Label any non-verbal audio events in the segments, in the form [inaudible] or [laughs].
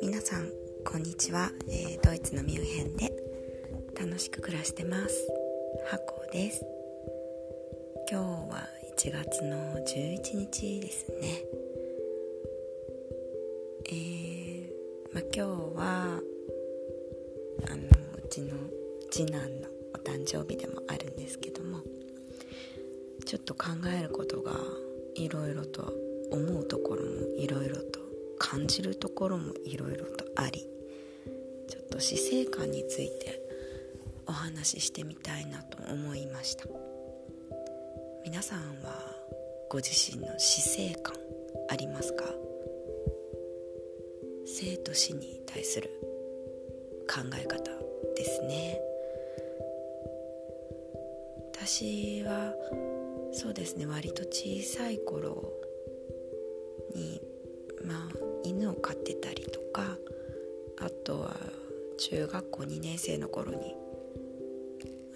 皆さんこんにちは、えー、ドイツのミュンヘンで楽しく暮らしてます。ハコです。今日は1月の11日ですね。ちょっと考えることがいろいろと思うところもいろいろと感じるところもいろいろとありちょっと死生観についてお話ししてみたいなと思いました。皆さんはご自身の死生観ありますか？生と死に対する考え方ですね。私はそうですね。割と小さい頃にまあ犬を飼ってたりとかあとは中学校2年生の頃に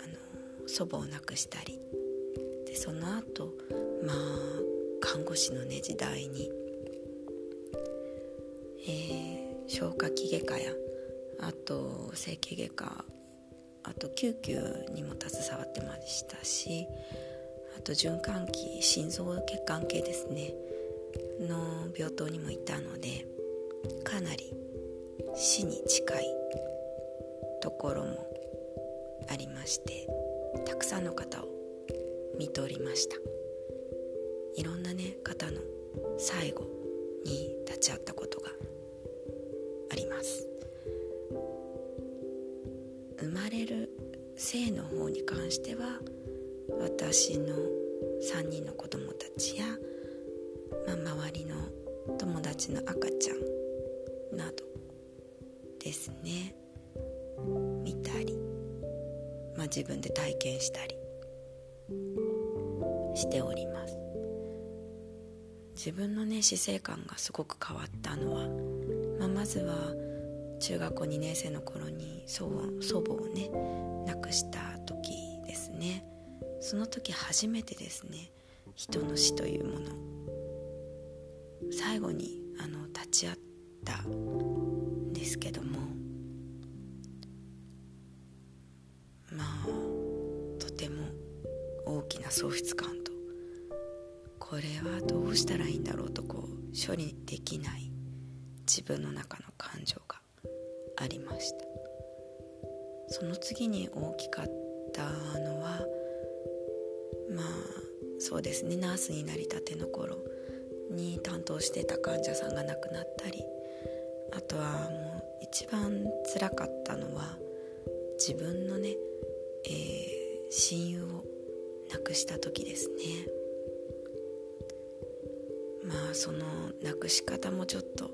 あの祖母を亡くしたり。でその後まあ看護師のね時代に、えー、消化器外科やあと整形外科あと救急にも携わってましたしあと循環器心臓血管系ですね。の病棟にもいたのでかなり死に近いところもありましてたくさんの方を見ておりました。いろんなね方の最後に立ち会ったことがあります。生まれる性の方に関しては私の3人の子供たちや、まあ、周りの友達の赤ちゃんなどですね。見たり、まあ、自分で体験したりしております。自分のね死生観がすごく変わったのは、まあ、まずは中学校2年生の頃に祖母をね亡くした時ですね。その時初めてですね人の死というもの。最後にあの立ち会ったんですけどもまあとても大きな喪失感とこれはどうしたらいいんだろうとこう処理できない自分の中の感情がありました。その次に大きかったのはまあそうですね。ナースになりたての頃に担当してた患者さんが亡くなったりあとはもう一番つらかったのは自分のね、えー、親友を亡くした時ですね。まあその亡くし方もちょっと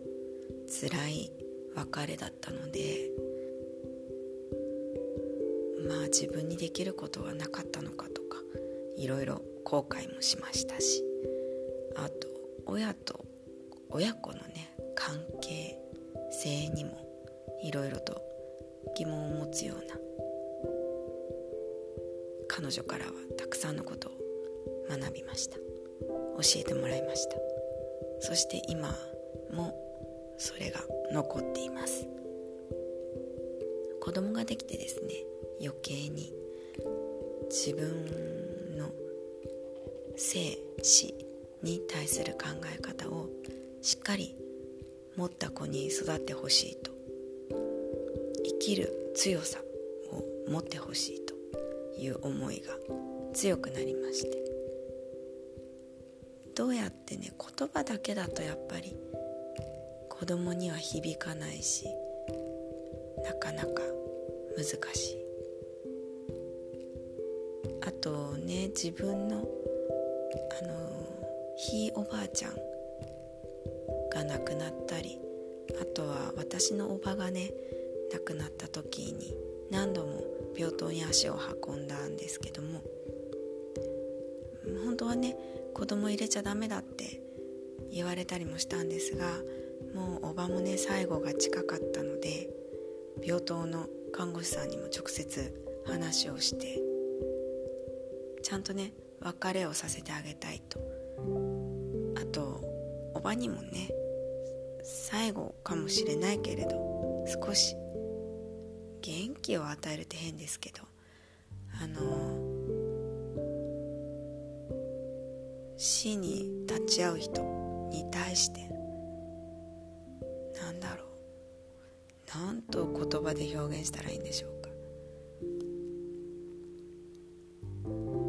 辛い別れだったのでまあ自分にできることはなかったのかといろいろ後悔もしましたしあと親と親子のね関係性にもいろいろと疑問を持つような彼女からはたくさんのことを学びました。教えてもらいました。そして今もそれが残っています。子供ができてですね余計に自分生死に対する考え方をしっかり持った子に育ってほしいと。生きる強さを持ってほしいという思いが強くなりまして。どうやってね言葉だけだとやっぱり子供には響かないしなかなか難しい。あとね自分のひいおばあちゃんが亡くなったりあとは私のおばがね亡くなった時に何度も病棟に足を運んだんですけども本当はね子供入れちゃダメだって言われたりもしたんですがもうおばもね最後が近かったので病棟の看護師さんにも直接話をしてちゃんとね別れをさせてあげたいととおばにもね最後かもしれないけれど少し元気を与えるって変ですけどあの死に立ち会う人に対してなんだろうなんと言葉で表現したらいいんでしょうか。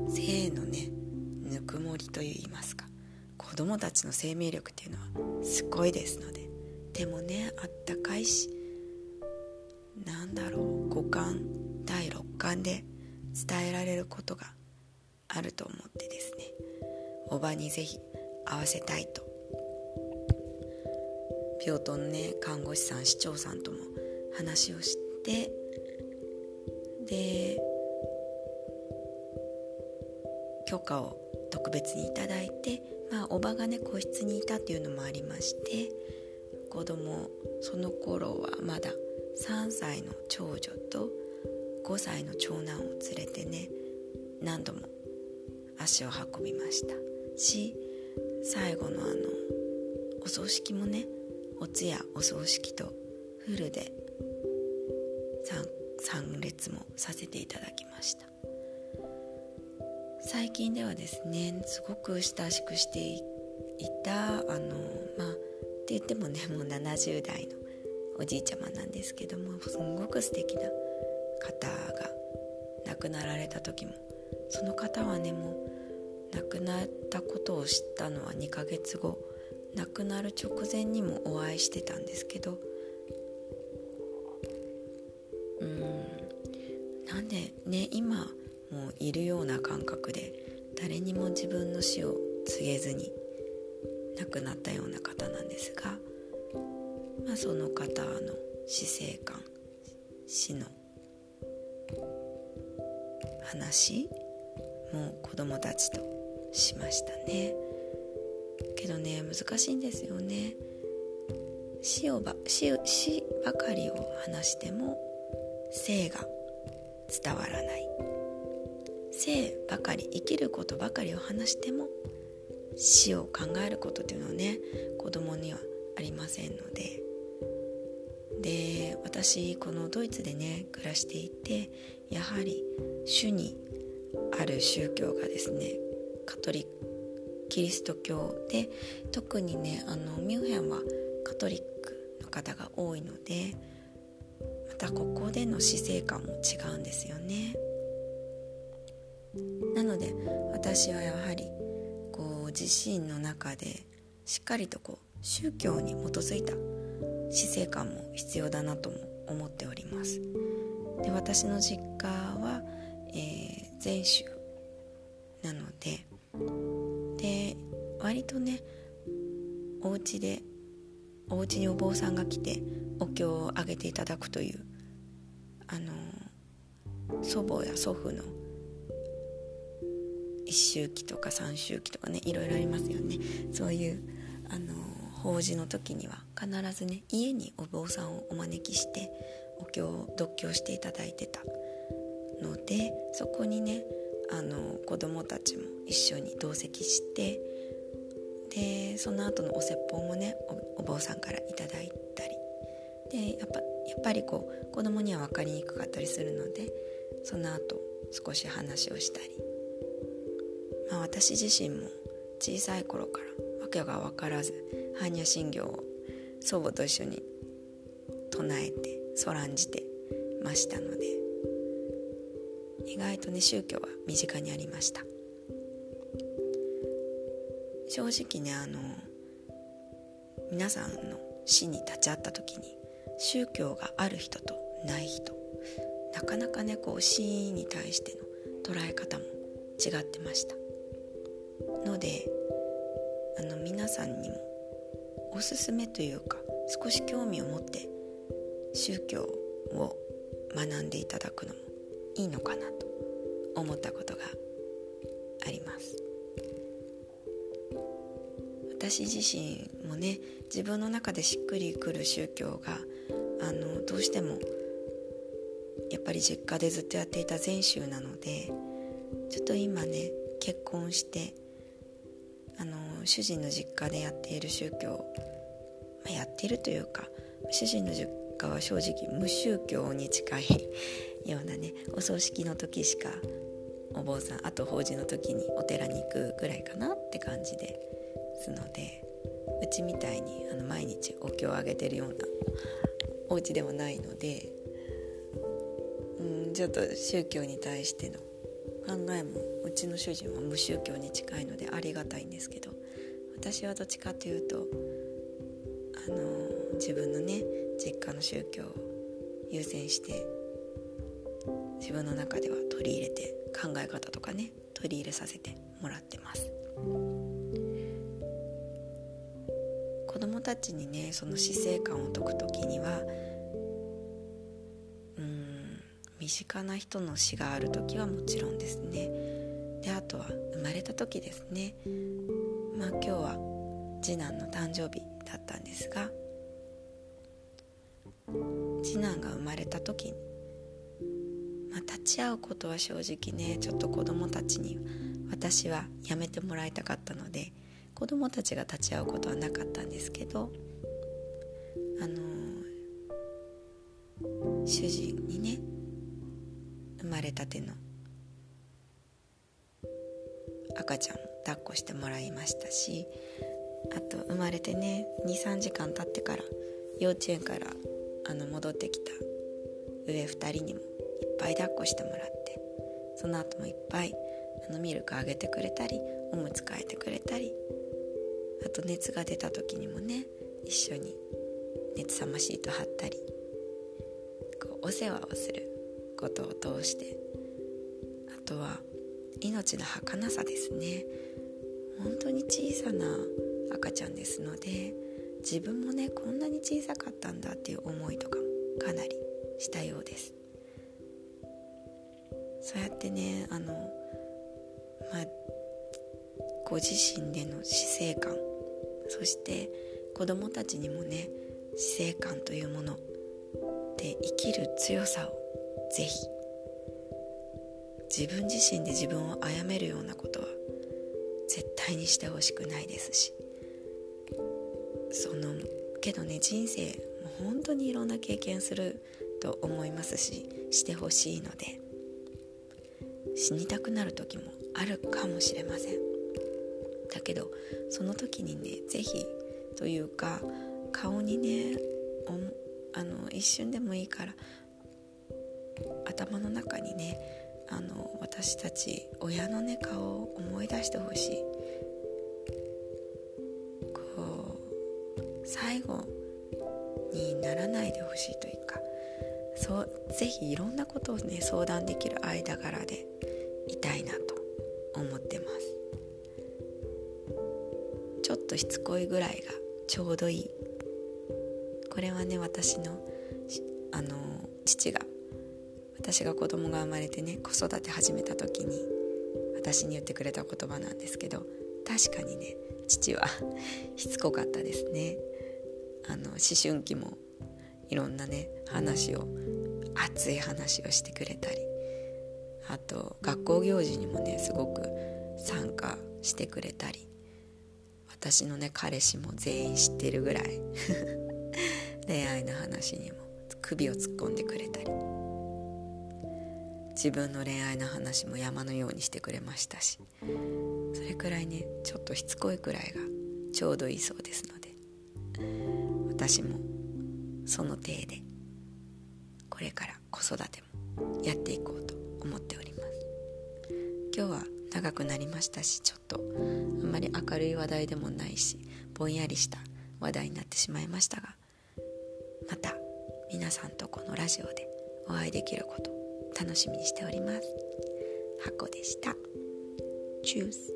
性のねぬくもりといいますか。子供たちの生命力っていうのはすごいですのででもねあったかいしなんだろう五感第六感で伝えられることがあると思ってですねおばにぜひ会わせたいと。病棟のね看護師さん市長さんとも話をしてで許可を特別にいただいて、まあ、おばがね個室にいたっていうのもありまして子供その頃はまだ3歳の長女と5歳の長男を連れてね何度も足を運びました。し最後のあのお葬式もねお通夜お葬式とフルで参列もさせていただきました。最近ではですねすごく親しくしていたあのまあって言ってもねもう70代のおじいちゃまなんですけどもすごく素敵な方が亡くなられた時もその方はねもう亡くなったことを知ったのは2ヶ月後亡くなる直前にもお会いしてたんですけどうんなんでね今もういるような感覚で誰にも自分の死を告げずに亡くなったような方なんですが、まあ、その方の死生観死の話も子供たちとしましたね。けどね難しいんですよね。死をば死死ばかりを話しても生が伝わらない。生ばかり生きることばかりを話しても死を考えることっていうのはね子供にはありませんので。で私このドイツでね暮らしていてやはり主にある宗教がですねカトリックキリスト教で特にねあのミュンヘンはカトリックの方が多いのでまたここでの死生観も違うんですよね。なので私はやはりこう自身の中でしっかりとこう宗教に基づいた死生観も必要だなとも思っております。で私の実家は、えー、禅宗なのでで割とねお家でお家にお坊さんが来てお経をあげていただくというあの祖母や祖父の一周期とか三周期とかねいろいろありますよね。そういうあの法事の時には必ずね家にお坊さんをお招きしてお経を読経していただいてたのでそこにねあの子供たちも一緒に同席してでその後のお説法もねお坊さんからいただいたり。でやっぱやっぱりこう子供には分かりにくかったりするのでその後少し話をしたり。まあ、私自身も小さい頃から訳が分からず般若心経を祖母と一緒に唱えてそらんじてましたので意外とね宗教は身近にありました。正直ねあの皆さんの死に立ち会った時に宗教がある人とない人なかなかねこう死に対しての捉え方も違ってました。のであの皆さんにもおすすめというか少し興味を持って宗教を学んでいただくのもいいのかなと思ったことがあります。私自身もね自分の中でしっくりくる宗教があのどうしてもやっぱり実家でずっとやっていた禅宗なのでちょっと今ね結婚してあの主人の実家でやっている宗教、まあ、やっているというか主人の実家は正直無宗教に近いようなねお葬式の時しかお坊さんあと法事の時にお寺に行くぐらいかなって感じですのでうちみたいにあの毎日お経をあげてるようなお家ではないのでうんちょっと宗教に対しての考えもうちの主人は無宗教に近いのでありがたいんですけど私はどっちかというとあの自分のね実家の宗教を優先して自分の中では取り入れて考え方とかね取り入れさせてもらってます。子供たちにねその死生観を説く時には身近な人の死がある時はもちろんですね。であとは生まれた時ですね。まあ今日は次男の誕生日だったんですが次男が生まれた時にまあ、立ち会うことは正直ねちょっと子供たちに私はやめてもらいたかったので子供たちが立ち会うことはなかったんですけどあのー、主人にね生まれたての。赤ちゃんを抱っこしてもらいましたしあと生まれてね23時間経ってから幼稚園からあの戻ってきた上2人にもいっぱい抱っこしてもらってその後もいっぱいあのミルクあげてくれたりおむつ替えてくれたりあと熱が出た時にもね一緒に熱さまシート貼ったりこうお世話をすることを通してあとは命の儚さですね。本当に小さな赤ちゃんですので自分もねこんなに小さかったんだっていう思いとかもかなりしたようです。そうやってねあのまあご自身での死生観そして子供たちにもね死生観というもので生きる強さをぜひ。自分自身で自分を殺めるようなことは絶対にしてほしくないですし。そのけどね人生もう本当にいろんな経験すると思いますししてほしいので死にたくなる時もあるかもしれません。だけどその時にね是非というか顔にねあの一瞬でもいいから頭の中にねあの私たち親のね顔を思い出してほしい。こう最後にならないでほしいというかそうぜひいろんなことをね相談できる間柄でいたいなと思ってます。ちょっとしつこいぐらいがちょうどいい。これはね私のあの父が私が子供が生まれてね子育て始めた時に私に言ってくれた言葉なんですけど確かにね父は [laughs] しつこかったですね。あの思春期もいろんなね話を熱い話をしてくれたりあと学校行事にもねすごく参加してくれたり私のね彼氏も全員知ってるぐらい [laughs] 恋愛の話にも首を突っ込んでくれたり。自分の恋愛の話も山のようにしてくれましたしそれくらいねちょっとしつこいくらいがちょうどいいそうですので私もその体でこれから子育てもやっていこうと思っております。今日は長くなりましたしちょっとあんまり明るい話題でもないしぼんやりした話題になってしまいましたがまた皆さんとこのラジオでお会いできること楽しみにしております。箱でした。チュース